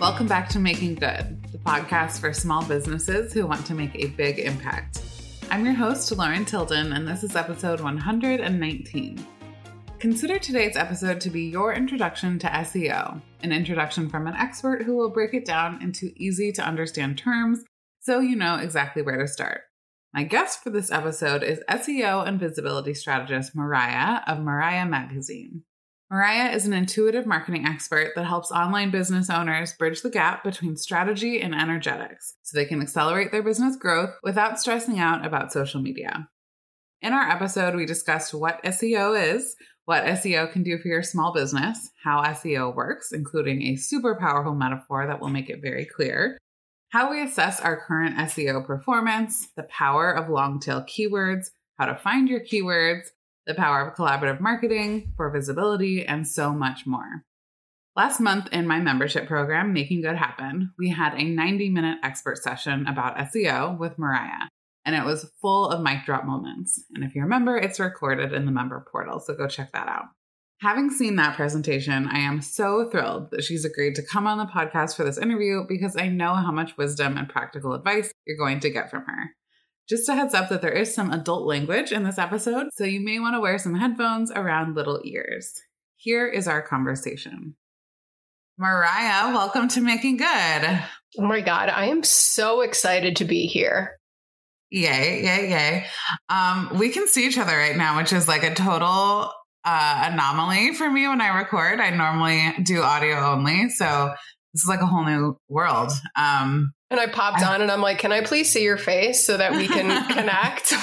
Welcome back to Making Good, the podcast for small businesses who want to make a big impact. I'm your host, Lauren Tilden, and this is episode 119. Consider today's episode to be your introduction to SEO, an introduction from an expert who will break it down into easy to understand terms so you know exactly where to start. My guest for this episode is SEO and visibility strategist Mariah of Mariah Magazine. Mariah is an intuitive marketing expert that helps online business owners bridge the gap between strategy and energetics so they can accelerate their business growth without stressing out about social media. In our episode, we discussed what SEO is, what SEO can do for your small business, how SEO works, including a super powerful metaphor that will make it very clear, how we assess our current SEO performance, the power of long tail keywords, how to find your keywords, the power of collaborative marketing for visibility, and so much more. Last month in my membership program, Making Good Happen, we had a 90 minute expert session about SEO with Mariah, and it was full of mic drop moments. And if you remember, it's recorded in the member portal, so go check that out. Having seen that presentation, I am so thrilled that she's agreed to come on the podcast for this interview because I know how much wisdom and practical advice you're going to get from her. Just a heads up that there is some adult language in this episode, so you may want to wear some headphones around little ears. Here is our conversation. Mariah, welcome to Making Good. Oh my God, I am so excited to be here. Yay, yay, yay. Um, we can see each other right now, which is like a total uh, anomaly for me when I record. I normally do audio only. So this is like a whole new world. Um, and I popped on and I'm like, can I please see your face so that we can connect?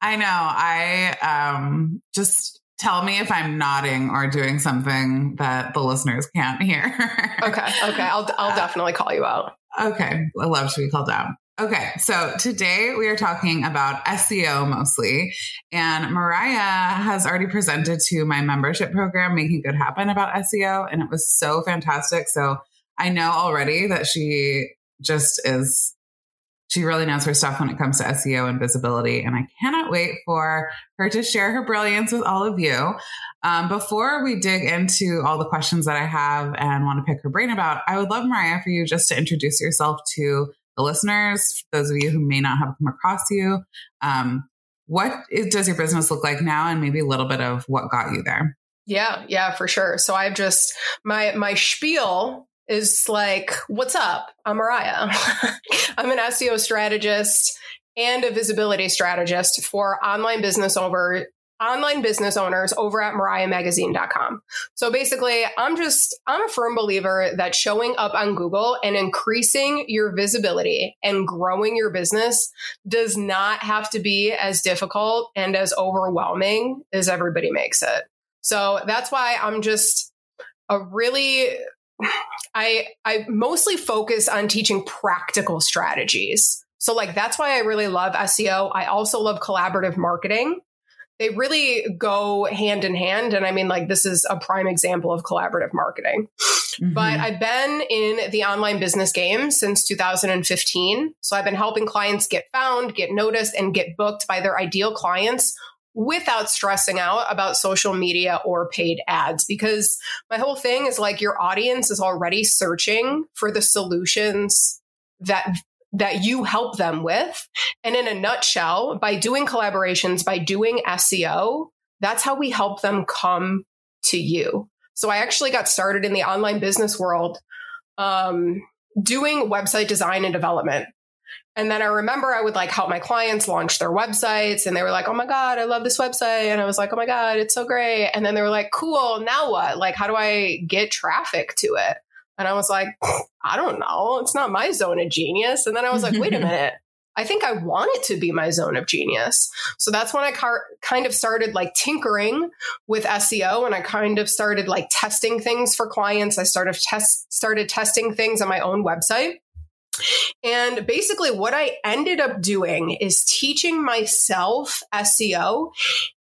I know. I um, just tell me if I'm nodding or doing something that the listeners can't hear. okay. Okay. I'll, I'll definitely call you out. Okay. I love to be called out. Okay, so today we are talking about SEO mostly. And Mariah has already presented to my membership program, Making Good Happen, about SEO, and it was so fantastic. So I know already that she just is, she really knows her stuff when it comes to SEO and visibility. And I cannot wait for her to share her brilliance with all of you. Um, before we dig into all the questions that I have and want to pick her brain about, I would love, Mariah, for you just to introduce yourself to the listeners, those of you who may not have come across you. Um, what is, does your business look like now, and maybe a little bit of what got you there? Yeah, yeah, for sure. So I've just my my spiel is like, what's up? I'm Mariah. I'm an SEO strategist and a visibility strategist for online business over online business owners over at mariahmagazine.com. So basically, I'm just, I'm a firm believer that showing up on Google and increasing your visibility and growing your business does not have to be as difficult and as overwhelming as everybody makes it. So that's why I'm just a really, I, I mostly focus on teaching practical strategies. So like that's why I really love SEO. I also love collaborative marketing they really go hand in hand. And I mean, like, this is a prime example of collaborative marketing. Mm-hmm. But I've been in the online business game since 2015. So I've been helping clients get found, get noticed, and get booked by their ideal clients without stressing out about social media or paid ads because my whole thing is like your audience is already searching for the solutions that that you help them with. And in a nutshell, by doing collaborations, by doing SEO, that's how we help them come to you. So I actually got started in the online business world um, doing website design and development. And then I remember I would like help my clients launch their websites and they were like, oh my God, I love this website. And I was like, oh my God, it's so great. And then they were like, cool, now what? Like, how do I get traffic to it? And I was like, I don't know. It's not my zone of genius. And then I was like, wait a minute. I think I want it to be my zone of genius. So that's when I car- kind of started like tinkering with SEO and I kind of started like testing things for clients. I started test started testing things on my own website. And basically, what I ended up doing is teaching myself SEO,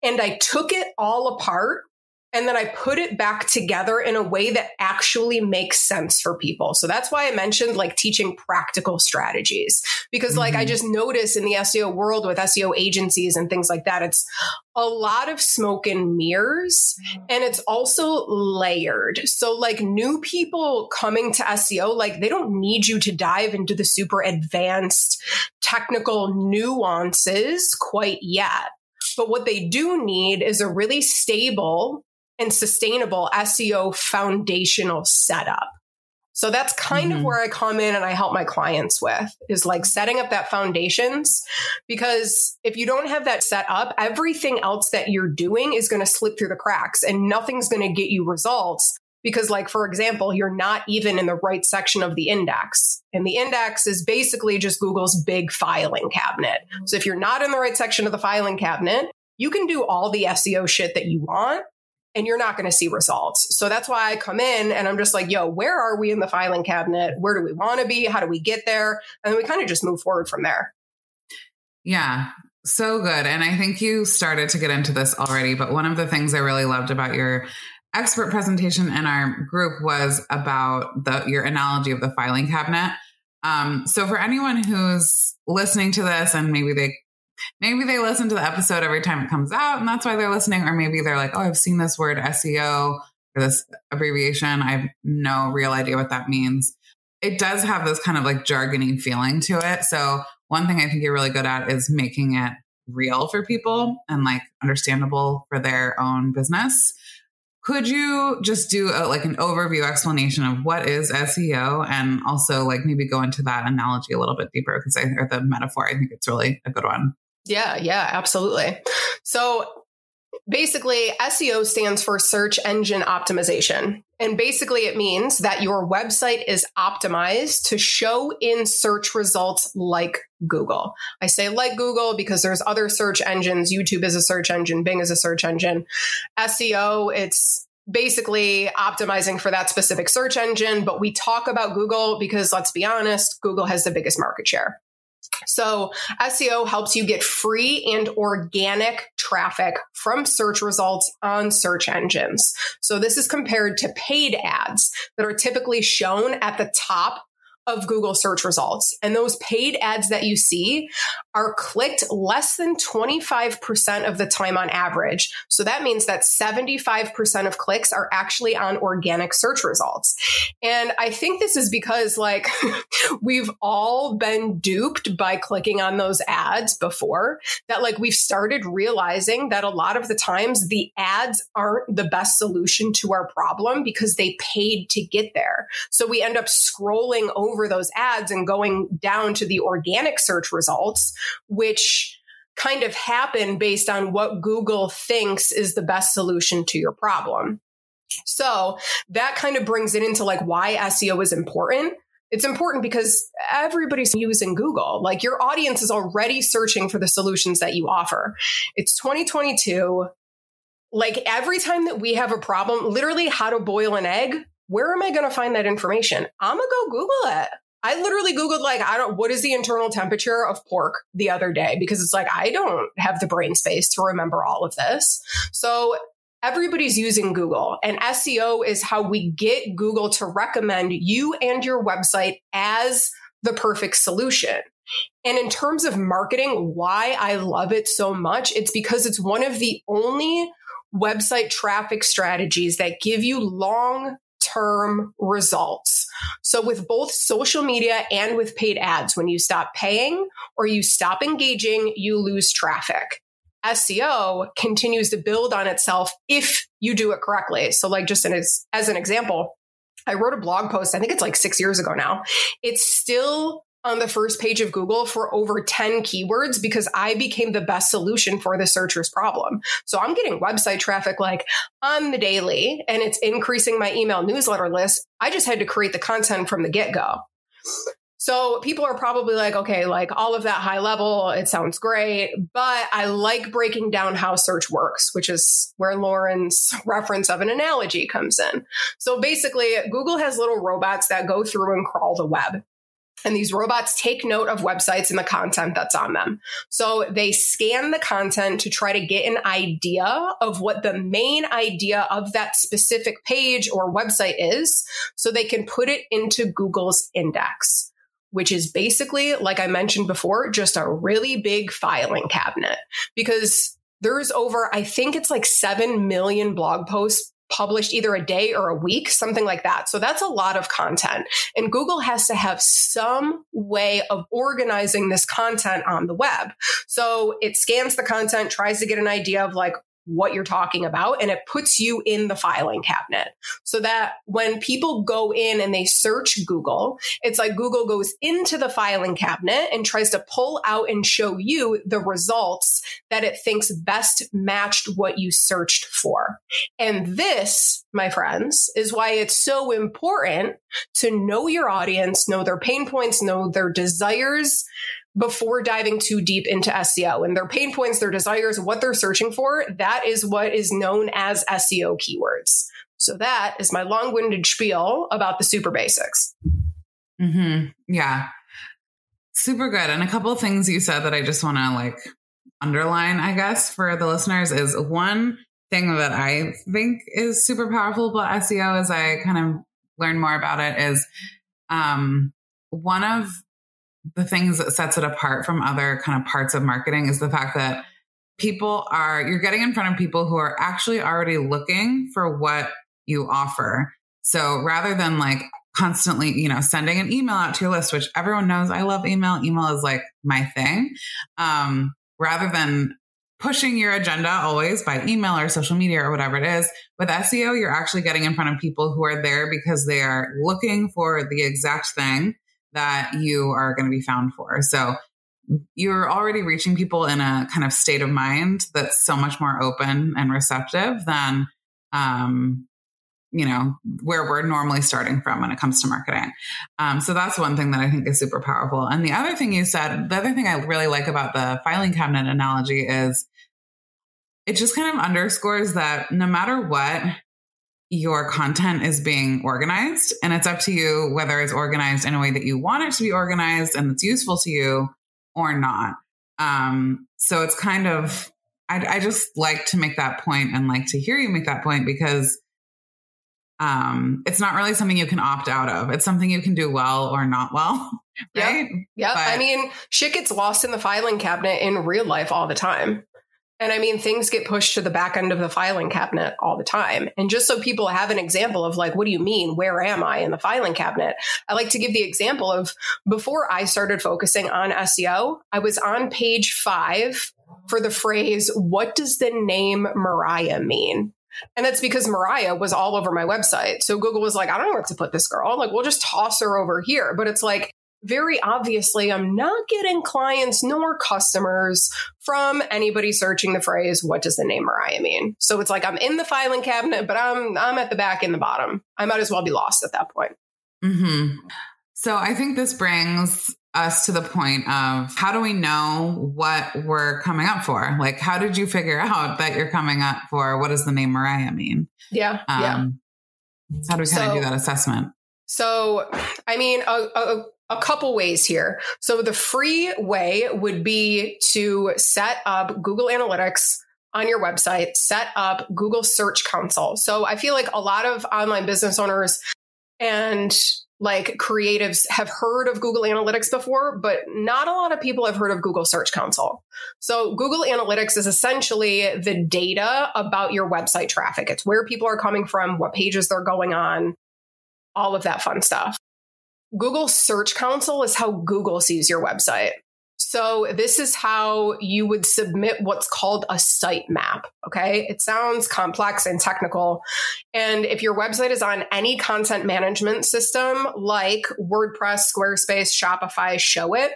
and I took it all apart and then I put it back together in a way that actually makes sense for people. So that's why I mentioned like teaching practical strategies because like mm-hmm. I just notice in the SEO world with SEO agencies and things like that, it's a lot of smoke and mirrors and it's also layered. So like new people coming to SEO, like they don't need you to dive into the super advanced technical nuances quite yet. But what they do need is a really stable and sustainable SEO foundational setup. So that's kind mm-hmm. of where I come in and I help my clients with is like setting up that foundations because if you don't have that set up, everything else that you're doing is going to slip through the cracks and nothing's going to get you results because like for example, you're not even in the right section of the index. And the index is basically just Google's big filing cabinet. So if you're not in the right section of the filing cabinet, you can do all the SEO shit that you want, and you're not going to see results. So that's why I come in and I'm just like, yo, where are we in the filing cabinet? Where do we want to be? How do we get there? And we kind of just move forward from there. Yeah, so good. And I think you started to get into this already, but one of the things I really loved about your expert presentation in our group was about the your analogy of the filing cabinet. Um, so for anyone who's listening to this and maybe they maybe they listen to the episode every time it comes out and that's why they're listening. Or maybe they're like oh i've seen this word seo or this abbreviation. I have no real idea what that means. It does have this kind of like jargony feeling to it. So one thing i think you're really good at is making it real for people and like understandable for their own business. Could you just do a, like an overview explanation of what is SEO and also like maybe go into that analogy a little bit deeper? Because I or the metaphor I think it's really a good one. Yeah, yeah, absolutely. So basically, SEO stands for search engine optimization. And basically, it means that your website is optimized to show in search results like Google. I say like Google because there's other search engines. YouTube is a search engine, Bing is a search engine. SEO, it's basically optimizing for that specific search engine. But we talk about Google because let's be honest, Google has the biggest market share. So SEO helps you get free and organic traffic from search results on search engines. So this is compared to paid ads that are typically shown at the top of Google search results. And those paid ads that you see are clicked less than 25% of the time on average. So that means that 75% of clicks are actually on organic search results. And I think this is because like we've all been duped by clicking on those ads before that like we've started realizing that a lot of the times the ads aren't the best solution to our problem because they paid to get there. So we end up scrolling over those ads and going down to the organic search results which kind of happen based on what Google thinks is the best solution to your problem. So that kind of brings it into like why SEO is important. It's important because everybody's using Google. Like your audience is already searching for the solutions that you offer. It's 2022. Like every time that we have a problem, literally how to boil an egg, where am I going to find that information? I'm going to go Google it. I literally Googled like, I don't, what is the internal temperature of pork the other day? Because it's like, I don't have the brain space to remember all of this. So everybody's using Google and SEO is how we get Google to recommend you and your website as the perfect solution. And in terms of marketing, why I love it so much, it's because it's one of the only website traffic strategies that give you long term results. So with both social media and with paid ads, when you stop paying or you stop engaging, you lose traffic. SEO continues to build on itself if you do it correctly. So like just as, as an example, I wrote a blog post, I think it's like six years ago now. It's still on the first page of Google for over 10 keywords because I became the best solution for the searcher's problem. So I'm getting website traffic like on the daily and it's increasing my email newsletter list. I just had to create the content from the get go. So people are probably like, okay, like all of that high level, it sounds great, but I like breaking down how search works, which is where Lauren's reference of an analogy comes in. So basically, Google has little robots that go through and crawl the web. And these robots take note of websites and the content that's on them. So they scan the content to try to get an idea of what the main idea of that specific page or website is so they can put it into Google's index which is basically, like I mentioned before, just a really big filing cabinet because there's over, I think it's like 7 million blog posts published either a day or a week, something like that. So that's a lot of content. And Google has to have some way of organizing this content on the web. So it scans the content, tries to get an idea of like, what you're talking about and it puts you in the filing cabinet so that when people go in and they search Google, it's like Google goes into the filing cabinet and tries to pull out and show you the results that it thinks best matched what you searched for. And this, my friends, is why it's so important to know your audience, know their pain points, know their desires, before diving too deep into SEO and their pain points, their desires, what they're searching for. That is what is known as SEO keywords. So that is my long winded spiel about the super basics. Mm-hmm. Yeah. Super good. And a couple of things you said that I just want to like underline, I guess, for the listeners is one thing that I think is super powerful about SEO as I kind of learn more about it is um, one of the things that sets it apart from other kind of parts of marketing is the fact that people are you're getting in front of people who are actually already looking for what you offer. So rather than like constantly, you know, sending an email out to your list, which everyone knows I love email. Email is like my thing. Um, rather than pushing your agenda always by email or social media or whatever it is, with SEO, you're actually getting in front of people who are there because they are looking for the exact thing that you are going to be found for. So you're already reaching people in a kind of state of mind that's so much more open and receptive than um, you know where we're normally starting from when it comes to marketing um, so that's one thing that i think is super powerful and the other thing you said the other thing i really like about the filing cabinet analogy is it just kind of underscores that no matter what your content is being organized and it's up to you whether it's organized in a way that you want it to be organized and it's useful to you or not um, so it's kind of I, I just like to make that point and like to hear you make that point because um, it's not really something you can opt out of. It's something you can do well or not well. Right? Yeah. I mean, shit gets lost in the filing cabinet in real life all the time. And I mean, things get pushed to the back end of the filing cabinet all the time. And just so people have an example of like, what do you mean? Where am I in the filing cabinet? I like to give the example of before I started focusing on SEO, I was on page five for the phrase, what does the name Mariah mean? And that's because Mariah was all over my website. So Google was like, I don't know where to put this girl. Like, we'll just toss her over here. But it's like, very obviously, I'm not getting clients nor customers from anybody searching the phrase, what does the name Mariah mean? So it's like I'm in the filing cabinet, but I'm I'm at the back in the bottom. I might as well be lost at that point. Mm-hmm. So I think this brings us to the point of how do we know what we're coming up for? Like, how did you figure out that you're coming up for what does the name Mariah mean? Yeah. Um, yeah. How do we kind so, of do that assessment? So, I mean, a, a, a couple ways here. So, the free way would be to set up Google Analytics on your website, set up Google Search Console. So, I feel like a lot of online business owners and like creatives have heard of Google Analytics before, but not a lot of people have heard of Google Search Console. So Google Analytics is essentially the data about your website traffic. It's where people are coming from, what pages they're going on, all of that fun stuff. Google Search Console is how Google sees your website. So this is how you would submit what's called a sitemap. Okay. It sounds complex and technical. And if your website is on any content management system like WordPress, Squarespace, Shopify, Showit,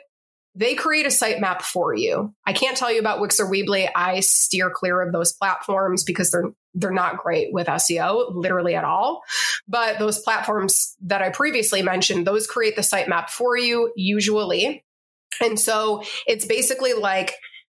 they create a sitemap for you. I can't tell you about Wix or Weebly. I steer clear of those platforms because they're they're not great with SEO, literally at all. But those platforms that I previously mentioned, those create the sitemap for you usually. And so it's basically like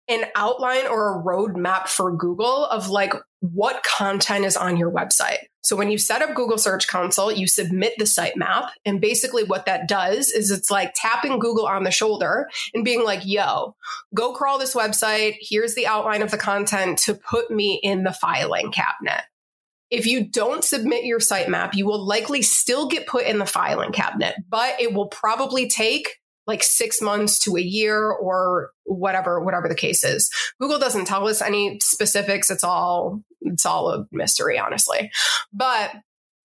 an outline or a roadmap for Google of like what content is on your website. So when you set up Google Search Console, you submit the sitemap. And basically what that does is it's like tapping Google on the shoulder and being like, yo, go crawl this website. Here's the outline of the content to put me in the filing cabinet. If you don't submit your sitemap, you will likely still get put in the filing cabinet, but it will probably take like six months to a year or whatever whatever the case is google doesn't tell us any specifics it's all it's all a mystery honestly but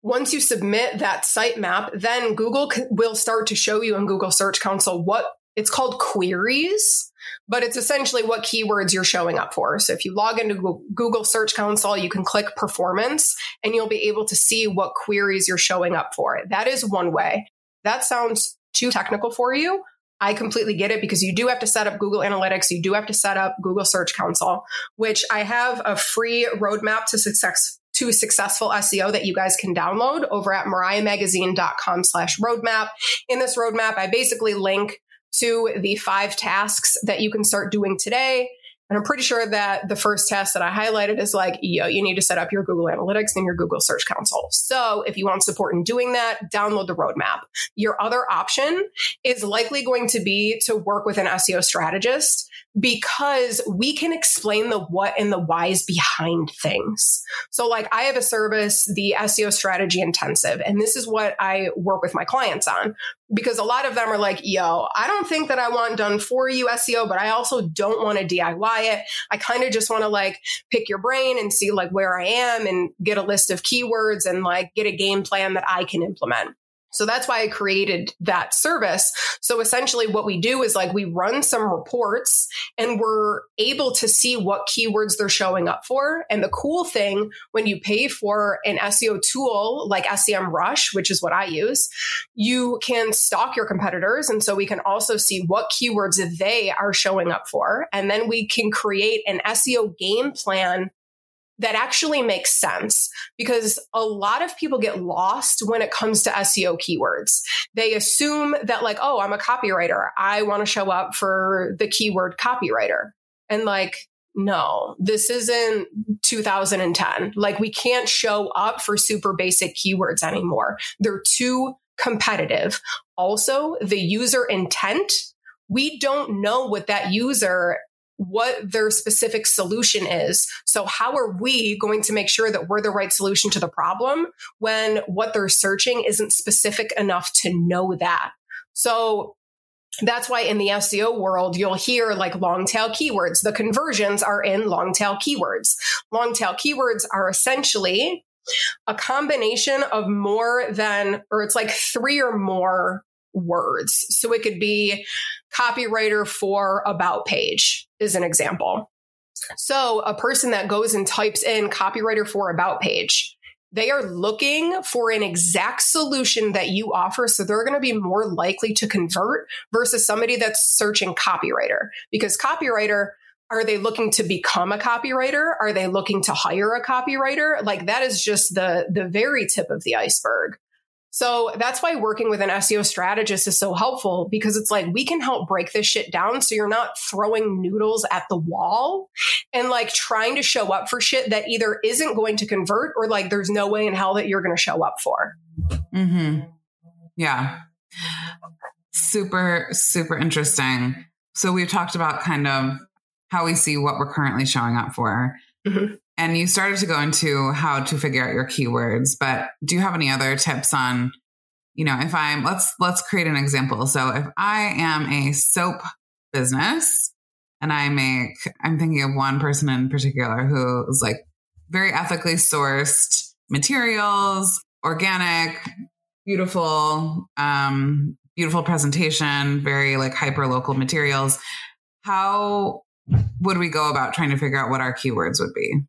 once you submit that sitemap then google will start to show you in google search console what it's called queries but it's essentially what keywords you're showing up for. So if you log into Google Search Console, you can click performance and you'll be able to see what queries you're showing up for. That is one way. That sounds too technical for you, I completely get it because you do have to set up Google Analytics. You do have to set up Google Search Console, which I have a free roadmap to success to successful SEO that you guys can download over at mariahmagazine.com slash roadmap. In this roadmap, I basically link to the five tasks that you can start doing today and I'm pretty sure that the first test that I highlighted is like, yo, you need to set up your Google Analytics and your Google Search Console. So if you want support in doing that, download the roadmap. Your other option is likely going to be to work with an SEO strategist because we can explain the what and the whys behind things. So, like, I have a service, the SEO strategy intensive, and this is what I work with my clients on because a lot of them are like, yo, I don't think that I want done for you SEO, but I also don't want to DIY it. I kind of just want to like pick your brain and see like where I am and get a list of keywords and like get a game plan that I can implement. So that's why I created that service. So essentially what we do is like we run some reports and we're able to see what keywords they're showing up for. And the cool thing when you pay for an SEO tool like Semrush, which is what I use, you can stalk your competitors. And so we can also see what keywords they are showing up for. And then we can create an SEO game plan that actually makes sense because a lot of people get lost when it comes to SEO keywords. They assume that, like, oh, I'm a copywriter. I want to show up for the keyword copywriter. And like, no, this isn't 2010. Like, we can't show up for super basic keywords anymore. They're too competitive. Also, the user intent we don't know what that user what their specific solution is. So how are we going to make sure that we're the right solution to the problem when what they're searching isn't specific enough to know that? So that's why in the SEO world, you'll hear like long tail keywords. The conversions are in long tail keywords. Long tail keywords are essentially a combination of more than, or it's like three or more words. So it could be copywriter for about page is an example. So a person that goes and types in copywriter for about page, they are looking for an exact solution that you offer. So they're going to be more likely to convert versus somebody that's searching copywriter because copywriter, are they looking to become a copywriter? Are they looking to hire a copywriter? Like that is just the, the very tip of the iceberg. So that's why working with an SEO strategist is so helpful because it's like we can help break this shit down so you're not throwing noodles at the wall and like trying to show up for shit that either isn't going to convert or like there's no way in hell that you're going to show up for. Mhm. Yeah. Super super interesting. So we've talked about kind of how we see what we're currently showing up for. Mm-hmm. And you started to go into how to figure out your keywords, but do you have any other tips on, you know, if I'm let's let's create an example. So if I am a soap business and I make I'm thinking of one person in particular who is like very ethically sourced materials, organic, beautiful, um, beautiful presentation, very like hyper local materials. how would we go about trying to figure out what our keywords would be?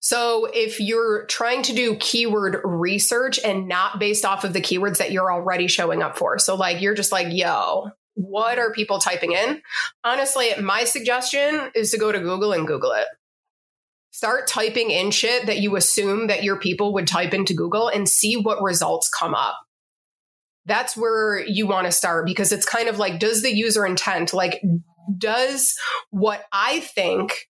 So, if you're trying to do keyword research and not based off of the keywords that you're already showing up for, so like you're just like, yo, what are people typing in? Honestly, my suggestion is to go to Google and Google it. Start typing in shit that you assume that your people would type into Google and see what results come up. That's where you want to start because it's kind of like, does the user intent, like, does what I think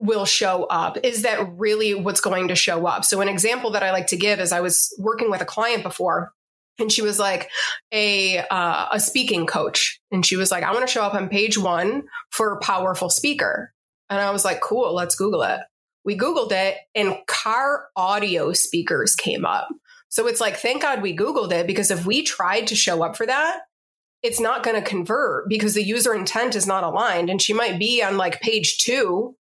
will show up is that really what's going to show up. So an example that i like to give is i was working with a client before and she was like a uh, a speaking coach. And she was like i want to show up on page one for a powerful speaker. And i was like cool let's google it. We googled it and car audio speakers came up. So it's like thank god we googled it because if we tried to show up for that it's not going to convert because the user intent is not aligned. And she might be on like page two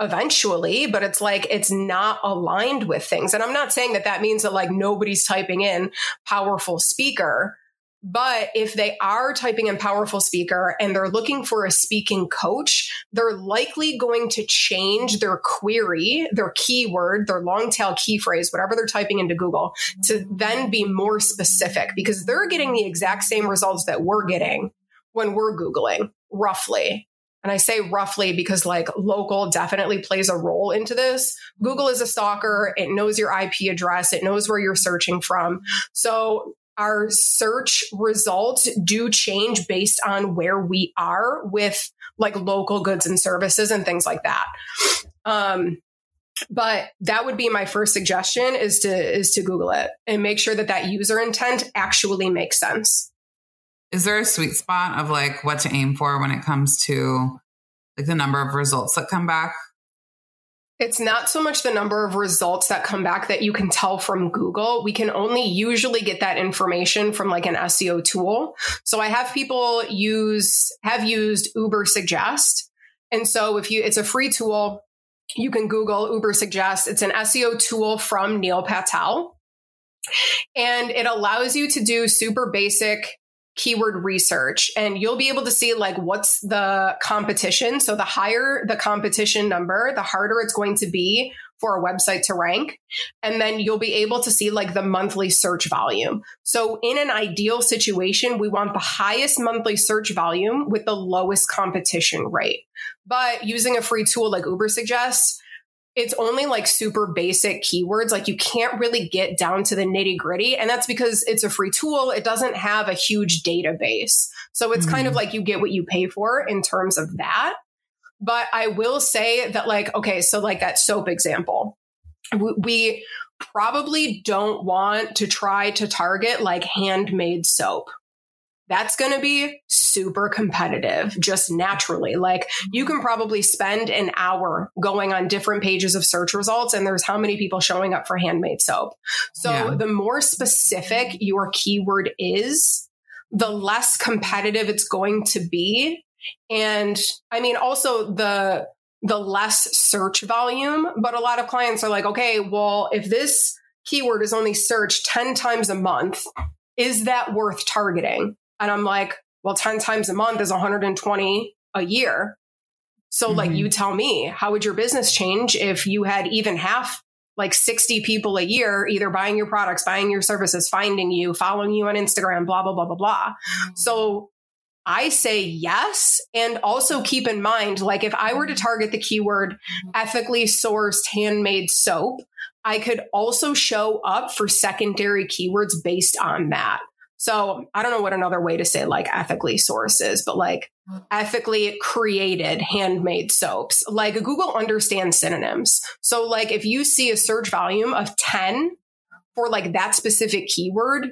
eventually, but it's like it's not aligned with things. And I'm not saying that that means that like nobody's typing in powerful speaker. But if they are typing in powerful speaker and they're looking for a speaking coach, they're likely going to change their query, their keyword, their long tail key phrase, whatever they're typing into Google to then be more specific because they're getting the exact same results that we're getting when we're Googling roughly. And I say roughly because like local definitely plays a role into this. Google is a stalker. It knows your IP address. It knows where you're searching from. So our search results do change based on where we are with like local goods and services and things like that. Um, but that would be my first suggestion is to is to google it and make sure that that user intent actually makes sense is there a sweet spot of like what to aim for when it comes to like the number of results that come back? It's not so much the number of results that come back that you can tell from Google. We can only usually get that information from like an SEO tool. So I have people use, have used Ubersuggest. And so if you, it's a free tool, you can Google Ubersuggest. It's an SEO tool from Neil Patel. And it allows you to do super basic keyword research and you'll be able to see like what's the competition. So the higher the competition number, the harder it's going to be for a website to rank. And then you'll be able to see like the monthly search volume. So in an ideal situation, we want the highest monthly search volume with the lowest competition rate. But using a free tool like Ubersuggest, it's only like super basic keywords. Like you can't really get down to the nitty gritty. And that's because it's a free tool. It doesn't have a huge database. So it's mm-hmm. kind of mm-hmm. like you get what you pay for in terms of that. But I will say that, like, okay, so like that soap example, we probably don't want to try to target like handmade soap that's going to be super competitive just naturally. Like you can probably spend an hour going on different pages of search results and there's how many people showing up for handmade soap. So yeah. the more specific your keyword is, the less competitive it's going to be. And I mean, also the, the less search volume, but a lot of clients are like, okay, well, if this keyword is only searched 10 times a month, is that worth targeting? And I'm like, well, 10 times a month is 120 a year. So, mm-hmm. like, you tell me, how would your business change if you had even half, like 60 people a year, either buying your products, buying your services, finding you, following you on Instagram, blah, blah, blah, blah, blah. Mm-hmm. So, I say yes. And also keep in mind, like, if I were to target the keyword mm-hmm. ethically sourced handmade soap, I could also show up for secondary keywords based on that. So I don't know what another way to say like ethically sourced is, but like ethically created handmade soaps. Like Google understands synonyms. So like if you see a search volume of 10 for like that specific keyword,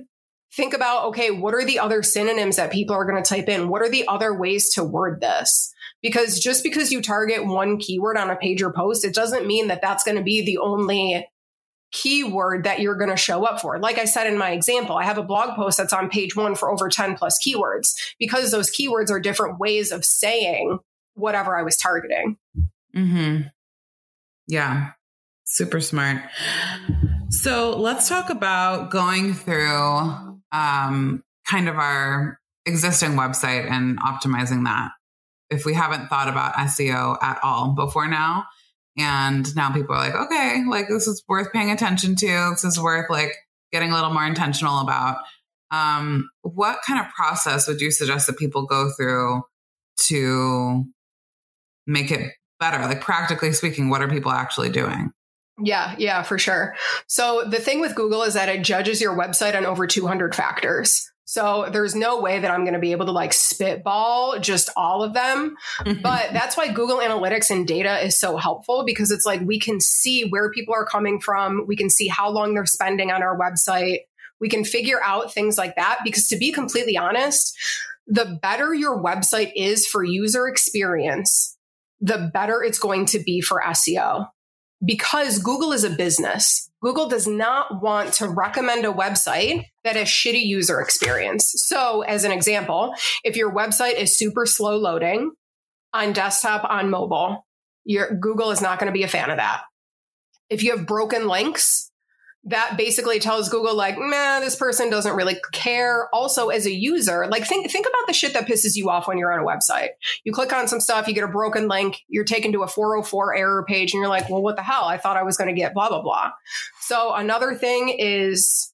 think about, okay, what are the other synonyms that people are going to type in? What are the other ways to word this? Because just because you target one keyword on a page or post, it doesn't mean that that's going to be the only keyword that you're going to show up for. Like I said in my example, I have a blog post that's on page one for over 10 plus keywords because those keywords are different ways of saying whatever I was targeting. Hmm. Yeah. Super smart. So let's talk about going through um, kind of our existing website and optimizing that. if we haven't thought about SEO at all before now. And now people are like, okay, like this is worth paying attention to. This is worth like getting a little more intentional about. Um, what kind of process would you suggest that people go through to make it better? Like practically speaking, what are people actually doing? Yeah, yeah, for sure. So the thing with Google is that it judges your website on over 200 factors. So there's no way that I'm going to be able to like spitball just all of them. but that's why Google Analytics and data is so helpful because it's like we can see where people are coming from. We can see how long they're spending on our website. We can figure out things like that because to be completely honest, the better your website is for user experience, the better it's going to be for SEO because Google is a business. Google does not want to recommend a website that has shitty user experience. So, as an example, if your website is super slow loading on desktop, on mobile, your Google is not going to be a fan of that. If you have broken links, that basically tells Google like, man, this person doesn't really care. Also, as a user, like think think about the shit that pisses you off when you're on a website. You click on some stuff, you get a broken link, you're taken to a 404 error page, and you're like, well, what the hell? I thought I was going to get blah blah blah. So another thing is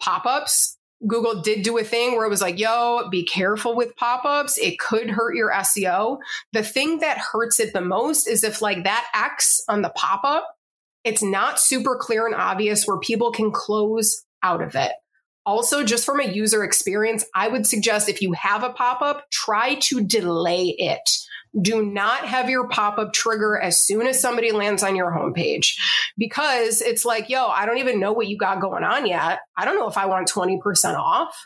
pop-ups. Google did do a thing where it was like, yo, be careful with pop ups. It could hurt your SEO. The thing that hurts it the most is if, like, that X on the pop up it's not super clear and obvious where people can close out of it. Also, just from a user experience, I would suggest if you have a pop up, try to delay it. Do not have your pop up trigger as soon as somebody lands on your homepage because it's like, yo, I don't even know what you got going on yet. I don't know if I want 20% off.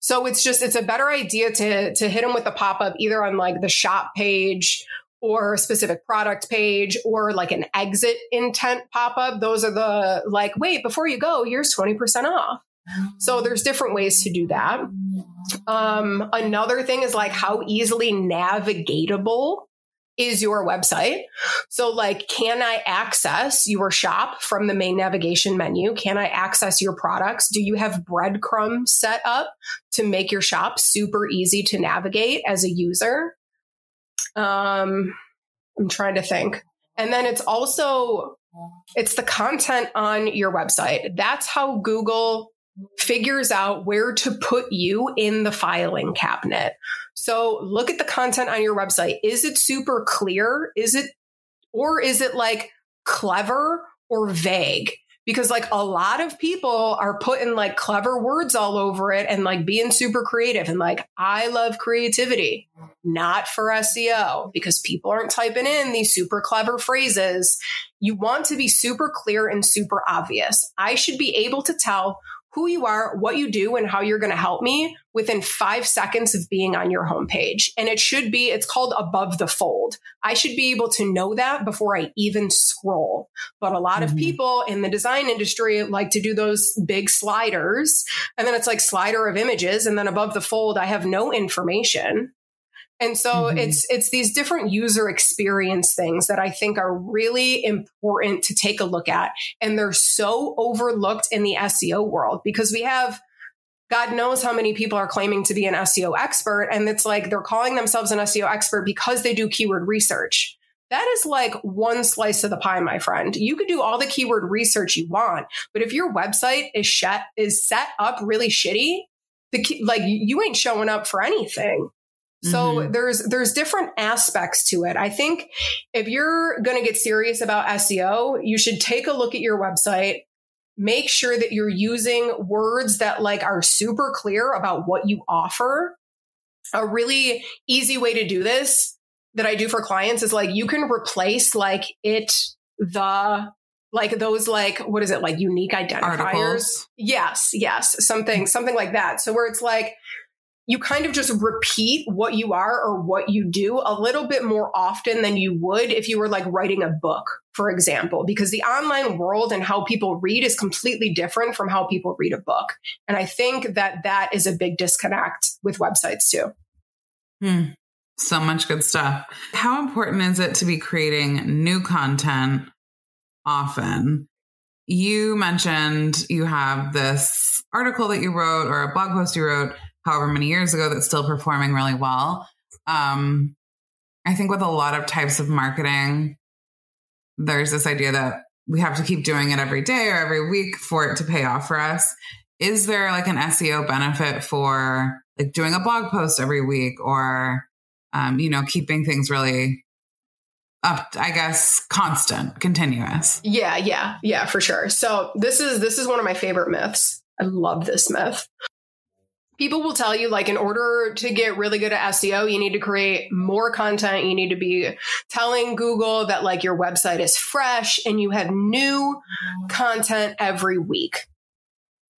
So it's just, it's a better idea to, to hit them with a pop up either on like the shop page or a specific product page or like an exit intent pop up. Those are the like, wait, before you go, here's 20% off. So there's different ways to do that. Um, another thing is like how easily navigatable is your website. So like, can I access your shop from the main navigation menu? Can I access your products? Do you have breadcrumbs set up to make your shop super easy to navigate as a user? Um, I'm trying to think. And then it's also it's the content on your website. That's how Google figures out where to put you in the filing cabinet. So look at the content on your website. Is it super clear? Is it or is it like clever or vague? Because like a lot of people are putting like clever words all over it and like being super creative and like I love creativity, not for SEO because people aren't typing in these super clever phrases. You want to be super clear and super obvious. I should be able to tell who you are, what you do, and how you're going to help me within five seconds of being on your homepage. And it should be, it's called above the fold. I should be able to know that before I even scroll. But a lot mm-hmm. of people in the design industry like to do those big sliders. And then it's like slider of images. And then above the fold, I have no information. And so mm-hmm. it's it's these different user experience things that I think are really important to take a look at and they're so overlooked in the SEO world because we have God knows how many people are claiming to be an SEO expert and it's like they're calling themselves an SEO expert because they do keyword research. That is like one slice of the pie, my friend. You could do all the keyword research you want, but if your website is set is set up really shitty, the like you ain't showing up for anything. So mm-hmm. there's there's different aspects to it. I think if you're going to get serious about SEO, you should take a look at your website, make sure that you're using words that like are super clear about what you offer. A really easy way to do this that I do for clients is like you can replace like it the like those like what is it like unique identifiers Articles. yes yes something something like that so where it's like you kind of just repeat what you are or what you do a little bit more often than you would if you were like writing a book, for example, because the online world and how people read is completely different from how people read a book. And I think that that is a big disconnect with websites too. Hmm. So much good stuff. How important is it to be creating new content often? You mentioned you have this article that you wrote or a blog post you wrote however many years ago that's still performing really well. Um, I think with a lot of types of marketing, there's this idea that we have to keep doing it every day or every week for it to pay off for us. Is there like an SEO benefit for like doing a blog post every week or, um, you know, keeping things really up, I guess, constant, continuous? Yeah, yeah, yeah, for sure. So this is this is one of my favorite myths. I love this myth people will tell you like in order to get really good at SEO, you need to create more content. You need to be telling Google that like your website is fresh and you have new content every week.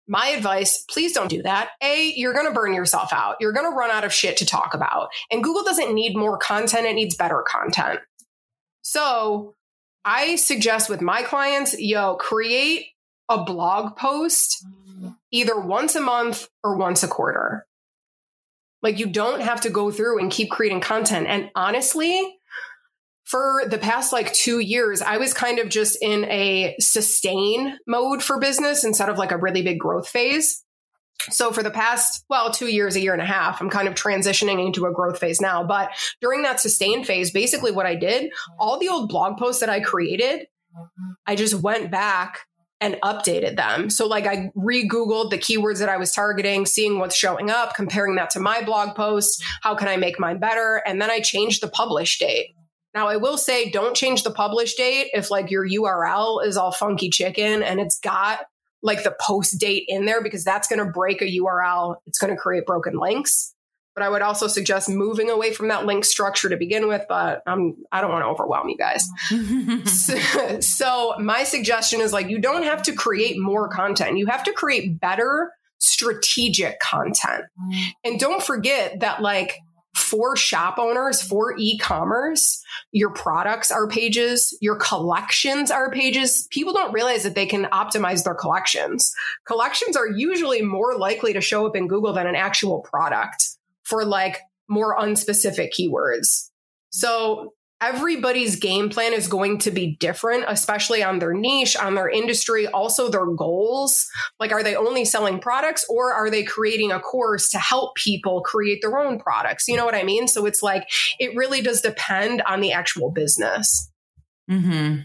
My advice, please don't do that. A, you're going to burn yourself out. You're going to run out of shit to talk about. And Google doesn't need more content, it needs better content. So, I suggest with my clients, yo, create a blog post either once a month or once a quarter. Like you don't have to go through and keep creating content. And honestly, for the past like two years, I was kind of just in a sustain mode for business instead of like a really big growth phase. So for the past, well, two years, a year and a half, I'm kind of transitioning into a growth phase now. But during that sustain phase, basically what I did, all the old blog posts that I created, I just went back and updated them. So like I re-googled the keywords that I was targeting, seeing what's showing up, comparing that to my blog post, how can I make mine better? And then I changed the publish date. Now I will say don't change the publish date if like your URL is all funky chicken and it's got like the post date in there because that's going to break a URL. It's going to create broken links. But I would also suggest moving away from that link structure to begin with. But I'm I don't want to overwhelm you guys. so, so my suggestion is like you don't have to create more content. You have to create better strategic content. Mm. And don't forget that like for shop owners, for e-commerce, your products are pages, your collections are pages. People don't realize that they can optimize their collections. Collections are usually more likely to show up in Google than an actual product for like more unspecific keywords. So everybody's game plan is going to be different, especially on their niche, on their industry, also their goals. Like, are they only selling products or are they creating a course to help people create their own products? You know what I mean? So it's like, it really does depend on the actual business. Hmm.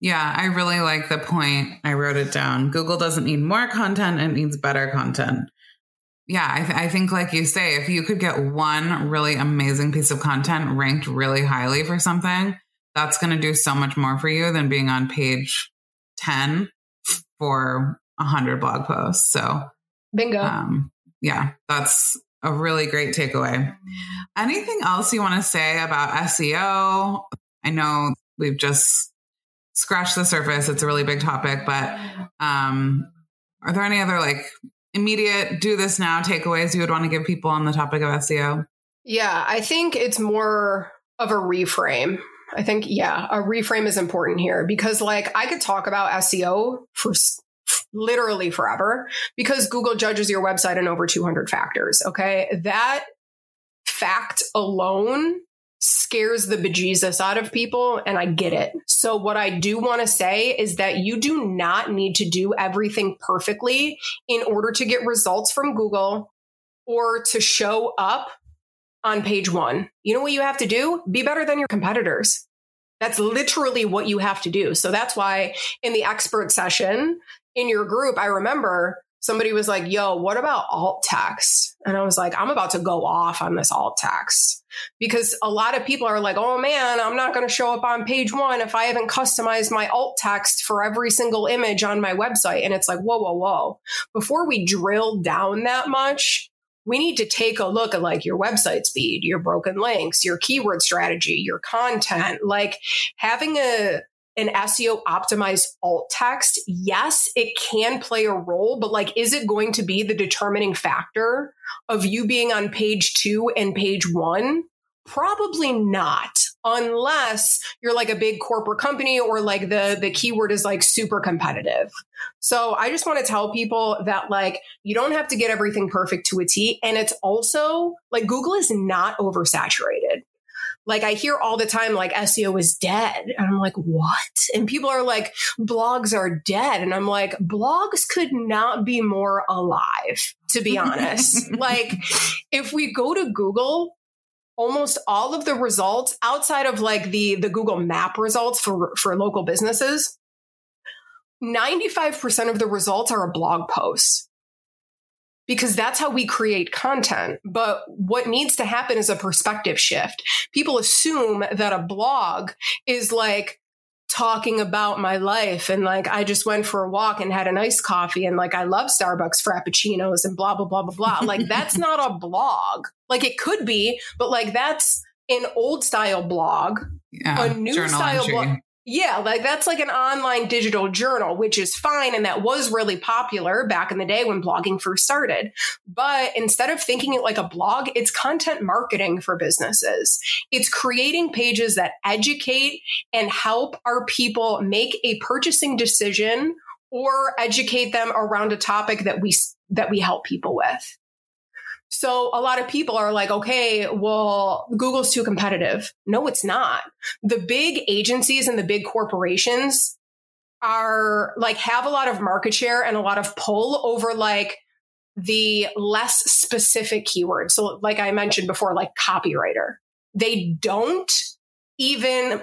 Yeah, I really like the point. I wrote it down. Google doesn't need more content; it needs better content yeah, I, th- I, think, like you say, if you could get one really amazing piece of content ranked really highly for something, that's going to do so much more for you than being on page 10 for 100 blog posts. So, bingo. Um, yeah, that's a really great takeaway. Anything else you want to say about SEO? I know we've just scratched the surface. It's a really big topic, but um, are there any other like immediate do this now takeaways you would want to give people on the topic of SEO? Yeah, I think it's more of a reframe. I think, yeah, a reframe is important here because, like, I could talk about SEO for literally forever because Google judges your website in over 200 factors. Okay. That fact alone scares the bejesus out of people, and I get it. So, what I do want to say is that you do not need to do everything perfectly in order to get results from Google or to show up on page one. You know what you have to do? Be better than your competitors. That's literally what you have to do. So, that's why in the expert session in your group, I remember somebody was like, yo, what about alt text? And I was like, I'm about to go off on this alt text because a lot of people are like, oh man, I'm not going to show up on page one if I haven't customized my alt text for every single image on my website. And it's like, whoa, whoa, whoa. Before we drill down that much, we need to take a look at like your website speed, your broken links, your keyword strategy, your content, like having a an SEO optimized alt text, yes, it can play a role, but like, is it going to be the determining factor of you being on page two and page one? Probably not, unless you're like a big corporate company or like the, the keyword is like super competitive. So I just want to tell people that like, you don't have to get everything perfect to a T. And it's also like Google is not oversaturated. Like I hear all the time, like SEO is dead. And I'm like, what? And people are like, blogs are dead. And I'm like, blogs could not be more alive, to be honest. like if we go to Google, almost all of the results outside of like the the Google map results for for local businesses 95% of the results are a blog post because that's how we create content. But what needs to happen is a perspective shift. People assume that a blog is like talking about my life and like I just went for a walk and had a nice coffee and like I love Starbucks frappuccinos and blah blah blah blah blah. like that's not a blog. Like it could be, but like that's an old style blog, yeah, a new style blog. Yeah, like that's like an online digital journal, which is fine. And that was really popular back in the day when blogging first started. But instead of thinking it like a blog, it's content marketing for businesses. It's creating pages that educate and help our people make a purchasing decision or educate them around a topic that we that we help people with. So a lot of people are like, okay, well, Google's too competitive. No, it's not. The big agencies and the big corporations are like have a lot of market share and a lot of pull over like the less specific keywords. So like I mentioned before, like copywriter, they don't even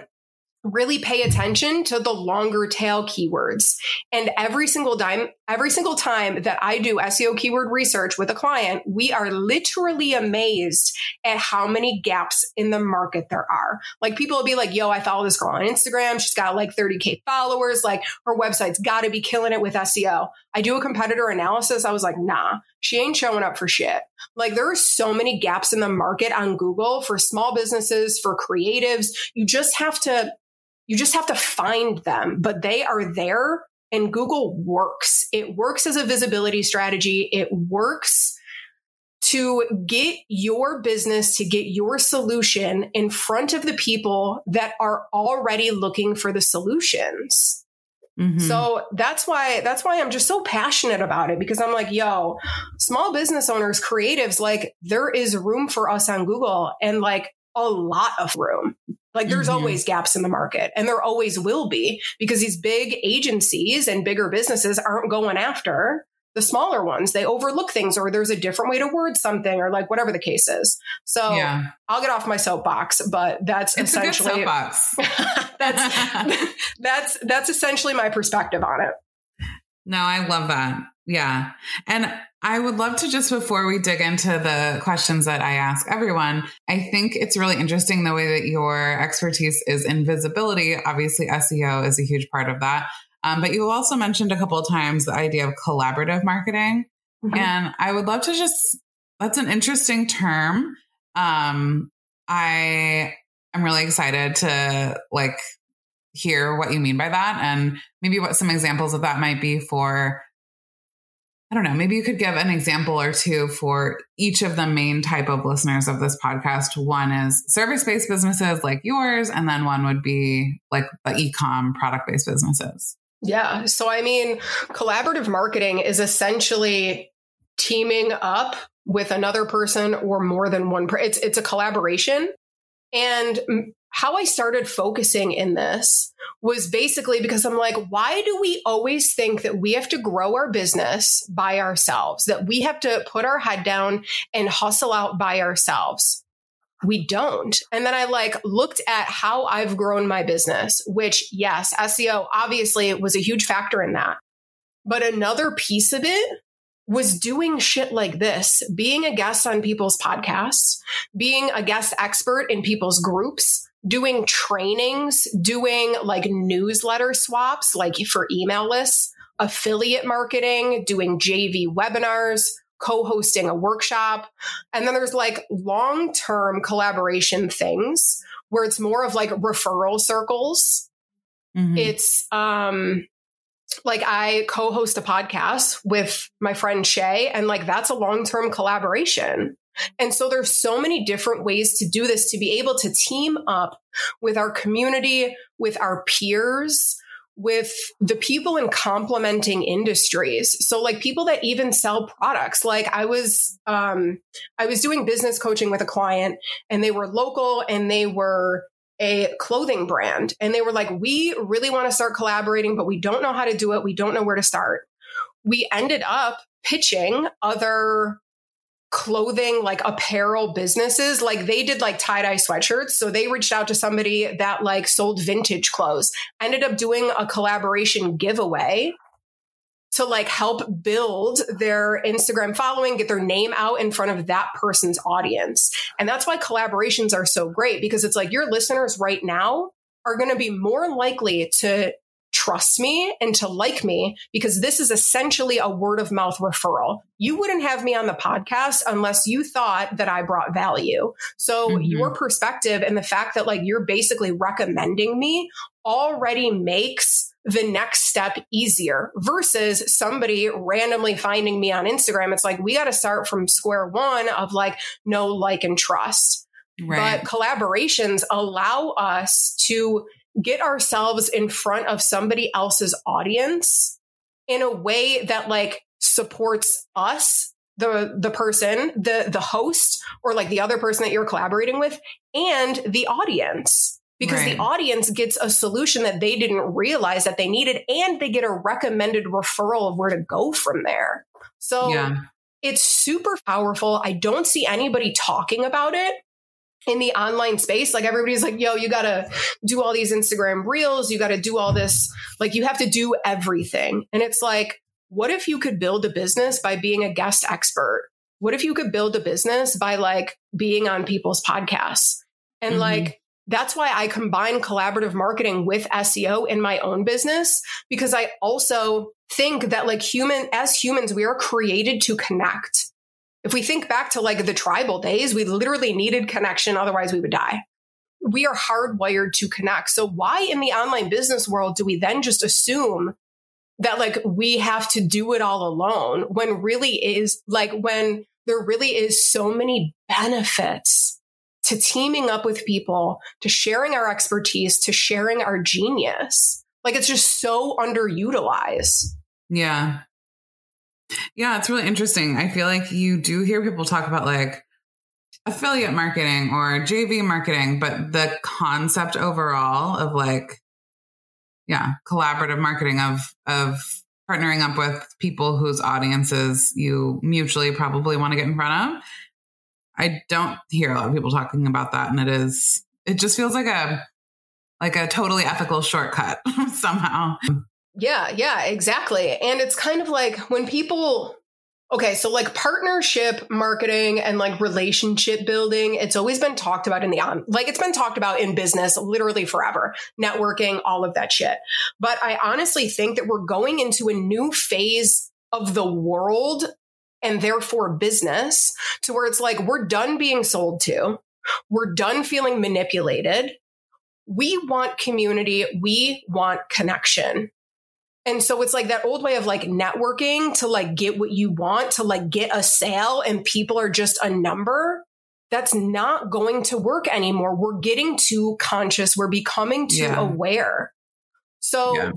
really pay attention to the longer tail keywords. And every single time, every single time that I do SEO keyword research with a client, we are literally amazed at how many gaps in the market there are. Like people will be like, yo, I follow this girl on Instagram. She's got like 30K followers. Like her website's got to be killing it with SEO. I do a competitor analysis. I was like, nah, she ain't showing up for shit. Like there are so many gaps in the market on Google for small businesses, for creatives. You just have to you just have to find them, but they are there and Google works. It works as a visibility strategy. It works to get your business, to get your solution in front of the people that are already looking for the solutions. Mm-hmm. So that's why that's why I'm just so passionate about it because I'm like, yo, small business owners, creatives, like there is room for us on Google and like a lot of room. Like there's mm-hmm. always gaps in the market and there always will be because these big agencies and bigger businesses aren't going after the smaller ones. They overlook things or there's a different way to word something or like whatever the case is. So yeah. I'll get off my soapbox, but that's it's essentially soapbox. that's that's that's essentially my perspective on it. No, I love that. Yeah. And I would love to just before we dig into the questions that I ask everyone, I think it's really interesting the way that your expertise is in visibility. Obviously, SEO is a huge part of that. Um, but you also mentioned a couple of times the idea of collaborative marketing. Mm-hmm. And I would love to just, that's an interesting term. Um, I am really excited to like hear what you mean by that and maybe what some examples of that might be for I don't know, maybe you could give an example or two for each of the main type of listeners of this podcast. One is service based businesses like yours, and then one would be like the e com product based businesses. Yeah. So, I mean, collaborative marketing is essentially teaming up with another person or more than one. Per- it's, it's a collaboration. And how I started focusing in this was basically because I'm like, why do we always think that we have to grow our business by ourselves, that we have to put our head down and hustle out by ourselves? We don't. And then I like looked at how I've grown my business, which yes, SEO obviously was a huge factor in that. But another piece of it was doing shit like this, being a guest on people's podcasts, being a guest expert in people's groups, doing trainings, doing like newsletter swaps, like for email lists, affiliate marketing, doing JV webinars, co hosting a workshop. And then there's like long term collaboration things where it's more of like referral circles. Mm-hmm. It's, um, like I co-host a podcast with my friend Shay and like that's a long-term collaboration. And so there's so many different ways to do this to be able to team up with our community, with our peers, with the people in complementing industries. So like people that even sell products. Like I was um I was doing business coaching with a client and they were local and they were a clothing brand and they were like we really want to start collaborating but we don't know how to do it. We don't know where to start. We ended up pitching other clothing like apparel businesses like they did like tie-dye sweatshirts so they reached out to somebody that like sold vintage clothes ended up doing a collaboration giveaway to like help build their Instagram following, get their name out in front of that person's audience. And that's why collaborations are so great because it's like your listeners right now are going to be more likely to trust me and to like me because this is essentially a word of mouth referral. You wouldn't have me on the podcast unless you thought that I brought value. So mm-hmm. your perspective and the fact that like you're basically recommending me already makes the next step easier versus somebody randomly finding me on Instagram. It's like we got to start from square one of like no like and trust. Right. But collaborations allow us to get ourselves in front of somebody else's audience in a way that like supports us the the person the the host or like the other person that you're collaborating with and the audience because right. the audience gets a solution that they didn't realize that they needed and they get a recommended referral of where to go from there. So yeah. it's super powerful. I don't see anybody talking about it in the online space. Like everybody's like yo you gotta do all these instagram reels you gotta do all this. Like you have to do everything. And it's like what if you could build a business by being a guest expert? What if you could build a business by like being on people's podcasts? And mm-hmm. like that's why I combine collaborative marketing with SEO in my own business because I also think that like human as humans we are created to connect if we think back to like the tribal days, we literally needed connection, otherwise we would die. We are hardwired to connect. So why in the online business world do we then just assume that like we have to do it all alone when really is like when there really is so many benefits to teaming up with people, to sharing our expertise, to sharing our genius. Like it's just so underutilized. Yeah. Yeah, it's really interesting. I feel like you do hear people talk about like affiliate marketing or JV marketing, but the concept overall of like, yeah, collaborative marketing of, of partnering up with people whose audiences you mutually probably want to get in front of. I don't hear a lot of people talking about that. And it is, it just feels like a, like a totally ethical shortcut somehow. Yeah, yeah, exactly. And it's kind of like when people Okay, so like partnership marketing and like relationship building, it's always been talked about in the on, like it's been talked about in business literally forever, networking, all of that shit. But I honestly think that we're going into a new phase of the world and therefore business to where it's like we're done being sold to, we're done feeling manipulated. We want community, we want connection. And so it's like that old way of like networking to like get what you want, to like get a sale, and people are just a number. That's not going to work anymore. We're getting too conscious. We're becoming too yeah. aware. So yeah.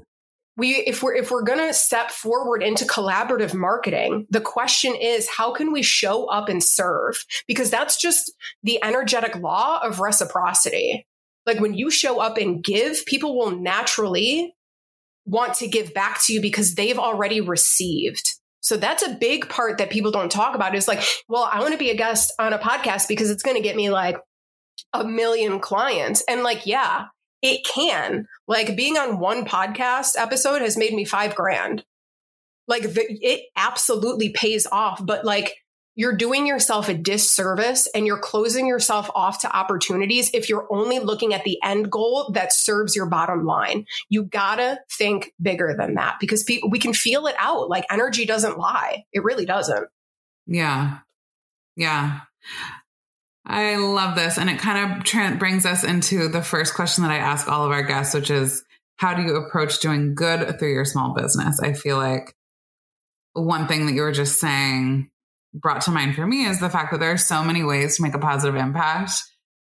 We if we're if we're gonna step forward into collaborative marketing, the question is how can we show up and serve? Because that's just the energetic law of reciprocity. Like when you show up and give, people will naturally want to give back to you because they've already received. So that's a big part that people don't talk about is like, well, I want to be a guest on a podcast because it's going to get me like a million clients. And like, yeah, it can. Like being on one podcast episode has made me five grand. Like the, it absolutely pays off. But like you're doing yourself a disservice and you're closing yourself off to opportunities if you're only looking at the end goal that serves your bottom line. You gotta think bigger than that because we can feel it out. Like energy doesn't lie. It really doesn't. Yeah. Yeah. I love this. And it kind of tra- brings us into the first question that I ask all of our guests, which is how do you approach doing good through your small business? I feel like one thing that you were just saying brought to mind for me is the fact that there are so many ways to make a positive impact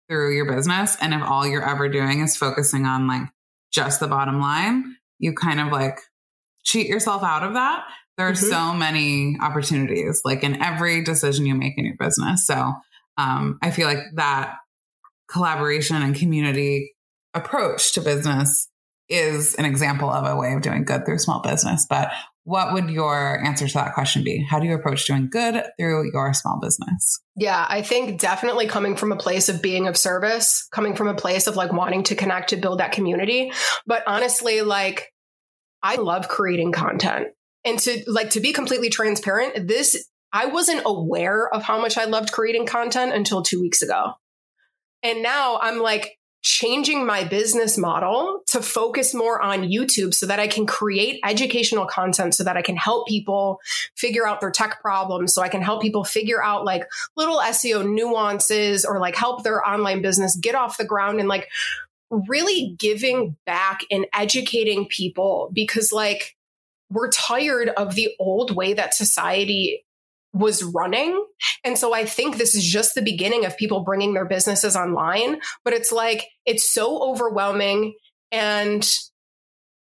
through your business. And if all you're ever doing is focusing on like just the bottom line, you kind of like cheat yourself out of that. There are mm-hmm. so many opportunities like in every decision you make in your business. So um, I feel like that collaboration and community approach to business is an example of a way of doing good through small business. But what would your answer to that question be? How do you approach doing good through your small business? Yeah, I think definitely coming from a place of being of service, coming from a place of like wanting to connect to build that community. But honestly, like I love creating content. And to like to be completely transparent, this I wasn't aware of how much I loved creating content until 2 weeks ago. And now I'm like changing my business model to focus more on YouTube so that I can create educational content so that I can help people figure out their tech problems. So I can help people figure out like little SEO nuances or like help their online business get off the ground and like really giving back and educating people because like we're tired of the old way that society was running. And so I think this is just the beginning of people bringing their businesses online, but it's like, it's so overwhelming and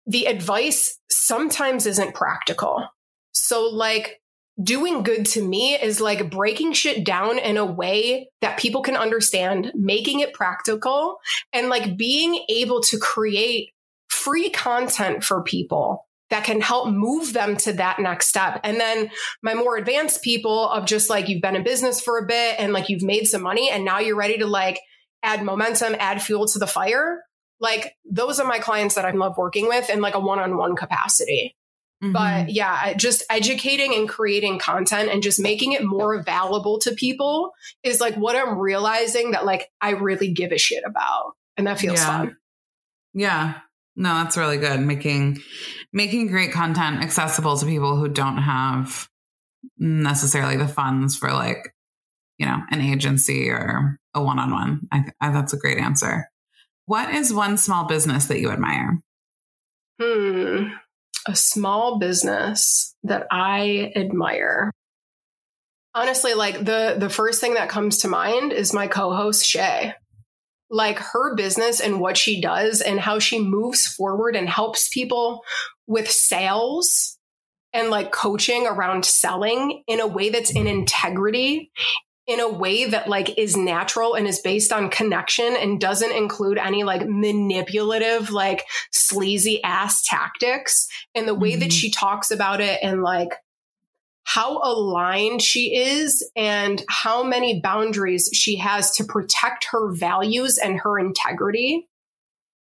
the advice sometimes isn't practical. So like doing good to me is like breaking shit down in a way that people can understand, making it practical and like being able to create free content for people that can help move them to that next step. And then my more advanced people of just like you've been in business for a bit and like you've made some money and now you're ready to like add momentum, add fuel to the fire. Like those are my clients that I love working with in like a one-on-one capacity. Mm-hmm. But yeah, just educating and creating content and just making it more available to people is like what I'm realizing that like I really give a shit about. And that feels yeah. fun. Yeah. No, that's really good. Making making great content accessible to people who don't have necessarily the funds for like, you know, an agency or a one-on-one. I, I that's a great answer. What is one small business that you admire? Hmm. A small business that I admire. Honestly, like the the first thing that comes to mind is my co-host Shay like her business and what she does and how she moves forward and helps people with sales and like coaching around selling in a way that's in integrity in a way that like is natural and is based on connection and doesn't include any like manipulative like sleazy ass tactics and the way mm-hmm. that she talks about it and like how aligned she is and how many boundaries she has to protect her values and her integrity.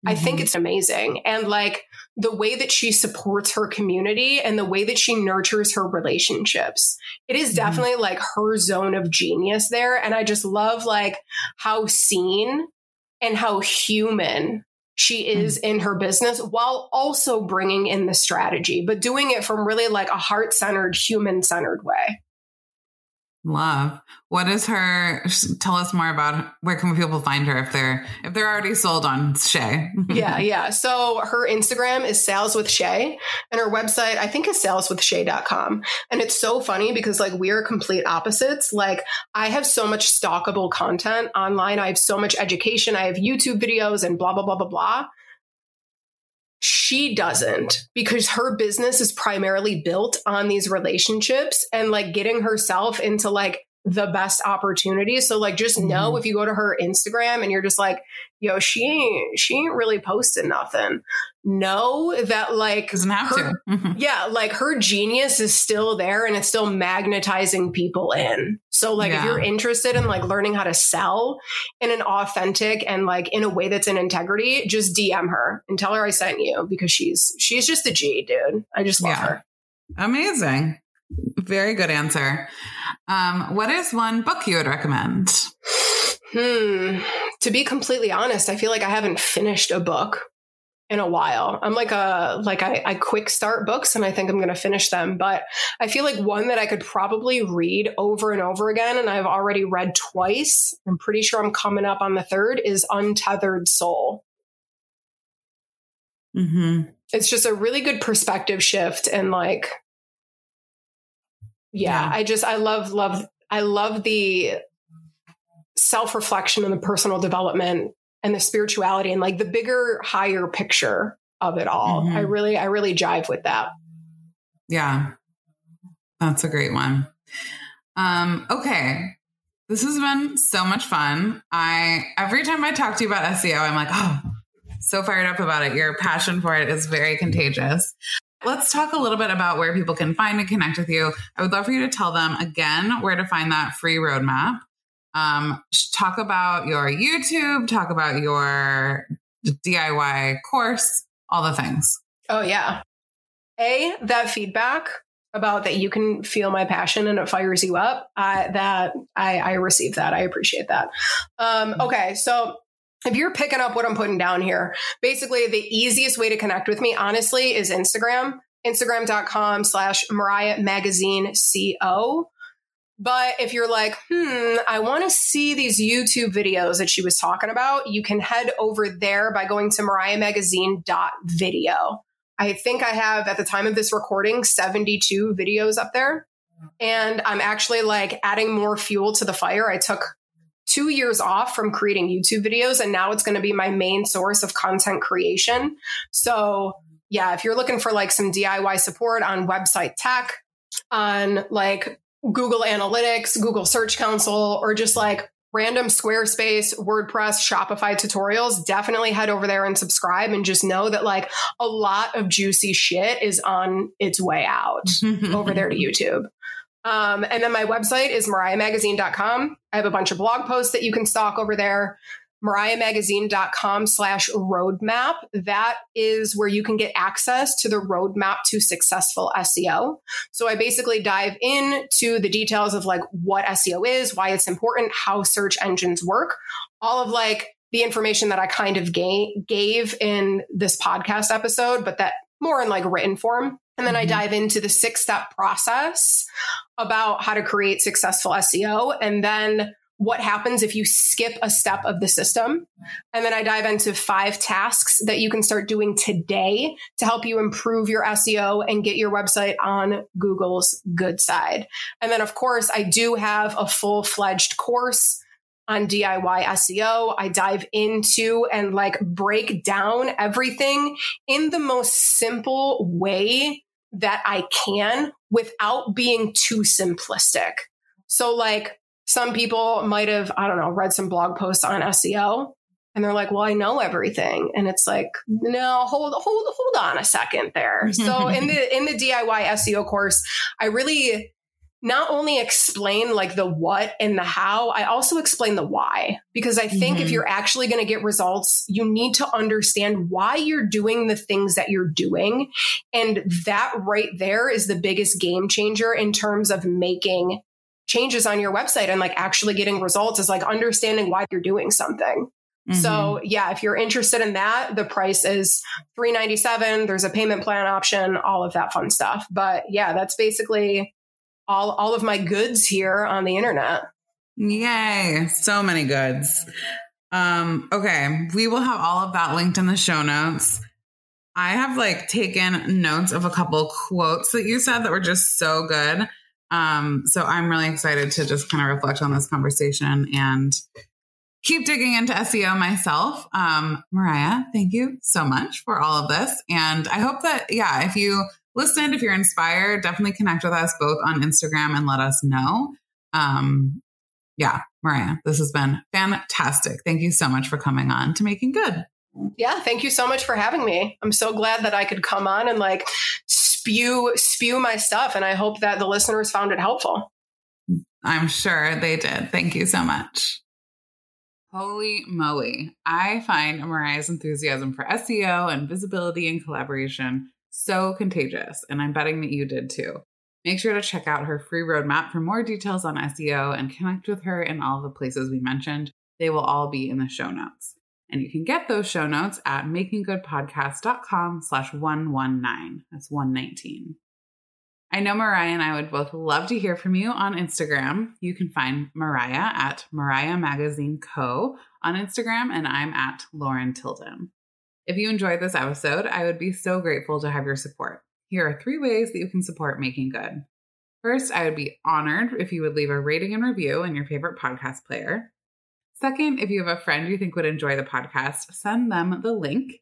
Mm-hmm. I think mm-hmm. it's amazing. And like the way that she supports her community and the way that she nurtures her relationships. It is mm-hmm. definitely like her zone of genius there. And I just love like how seen and how human she is mm. in her business while also bringing in the strategy, but doing it from really like a heart centered, human centered way. Love. What is her? Tell us more about where can people find her if they're if they're already sold on Shay. yeah, yeah. So her Instagram is sales with Shay, and her website I think is sales with saleswithshay.com. And it's so funny because like we are complete opposites. Like I have so much stockable content online. I have so much education. I have YouTube videos and blah blah blah blah blah she doesn't because her business is primarily built on these relationships and like getting herself into like the best opportunities. So like just know mm-hmm. if you go to her Instagram and you're just like, yo, she ain't she ain't really posting nothing. Know that like doesn't have her, to. Mm-hmm. yeah, like her genius is still there and it's still magnetizing people in. So like yeah. if you're interested in like learning how to sell in an authentic and like in a way that's in integrity, just DM her and tell her I sent you because she's she's just a G, dude. I just love yeah. her. Amazing. Very good answer. Um, what is one book you would recommend? Hmm. To be completely honest, I feel like I haven't finished a book in a while. I'm like a like I, I quick start books and I think I'm going to finish them, but I feel like one that I could probably read over and over again and I've already read twice. I'm pretty sure I'm coming up on the third is Untethered Soul. Mm-hmm. It's just a really good perspective shift and like yeah, yeah. I just I love love I love the self reflection and the personal development and the spirituality and like the bigger higher picture of it all. Mm-hmm. I really I really jive with that. Yeah. That's a great one. Um okay. This has been so much fun. I every time I talk to you about SEO, I'm like, oh, so fired up about it. Your passion for it is very contagious. Let's talk a little bit about where people can find and connect with you. I would love for you to tell them again where to find that free roadmap. Um, talk about your YouTube, talk about your DIY course, all the things. Oh, yeah. A, that feedback about that you can feel my passion and it fires you up. Uh, that I, I receive that. I appreciate that. Um, mm-hmm. okay. So if you're picking up what I'm putting down here, basically the easiest way to connect with me, honestly, is Instagram, instagram.com slash Mariah Magazine CO. But if you're like, hmm, I want to see these YouTube videos that she was talking about, you can head over there by going to mariahmagazine.video. I think I have, at the time of this recording, 72 videos up there. And I'm actually like adding more fuel to the fire. I took two years off from creating YouTube videos, and now it's going to be my main source of content creation. So, yeah, if you're looking for like some DIY support on website tech, on like Google Analytics, Google Search Console, or just like random Squarespace, WordPress, Shopify tutorials, definitely head over there and subscribe and just know that like a lot of juicy shit is on its way out over there to YouTube. Um, and then my website is mariahmagazine.com. I have a bunch of blog posts that you can stalk over there. mariahmagazine.com slash roadmap. That is where you can get access to the roadmap to successful SEO. So I basically dive into the details of like what SEO is, why it's important, how search engines work, all of like the information that I kind of ga- gave in this podcast episode, but that more in like written form. And then mm-hmm. I dive into the six step process about how to create successful SEO. And then what happens if you skip a step of the system. And then I dive into five tasks that you can start doing today to help you improve your SEO and get your website on Google's good side. And then, of course, I do have a full fledged course on DIY SEO. I dive into and like break down everything in the most simple way that I can without being too simplistic. So, like, some people might have, I don't know, read some blog posts on SEO and they're like, well, I know everything. And it's like, no, hold, hold, hold on a second there. so in the, in the DIY SEO course, I really not only explain like the what and the how, I also explain the why. Because I think mm-hmm. if you're actually going to get results, you need to understand why you're doing the things that you're doing. And that right there is the biggest game changer in terms of making changes on your website and like actually getting results is like understanding why you're doing something. Mm-hmm. So yeah, if you're interested in that, the price is 397. There's a payment plan option, all of that fun stuff. But yeah, that's basically all all of my goods here on the internet. Yay. So many goods. Um, okay. We will have all of that linked in the show notes. I have like taken notes of a couple quotes that you said that were just so good. Um, so I'm really excited to just kind of reflect on this conversation and keep digging into SEO myself. Um, Mariah, thank you so much for all of this. And I hope that, yeah, if you listened, if you're inspired, definitely connect with us both on Instagram and let us know. Um, yeah, Mariah, this has been fantastic. Thank you so much for coming on to Making Good. Yeah, thank you so much for having me. I'm so glad that I could come on and like spew spew my stuff and I hope that the listeners found it helpful. I'm sure they did. Thank you so much. Holy moly. I find Mariah's enthusiasm for SEO and visibility and collaboration so contagious, and I'm betting that you did too. Make sure to check out her free roadmap for more details on SEO and connect with her in all the places we mentioned. They will all be in the show notes. And you can get those show notes at makinggoodpodcast.com slash 119. That's 119. I know Mariah and I would both love to hear from you on Instagram. You can find Mariah at Mariah Magazine Co. on Instagram, and I'm at Lauren Tilden. If you enjoyed this episode, I would be so grateful to have your support. Here are three ways that you can support Making Good. First, I would be honored if you would leave a rating and review in your favorite podcast player. Second, if you have a friend you think would enjoy the podcast, send them the link.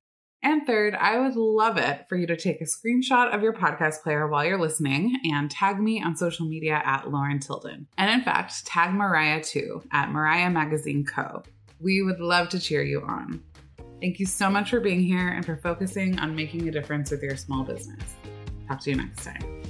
And third, I would love it for you to take a screenshot of your podcast player while you're listening and tag me on social media at Lauren Tilden. And in fact, tag Mariah too at Mariah Magazine Co. We would love to cheer you on. Thank you so much for being here and for focusing on making a difference with your small business. Talk to you next time.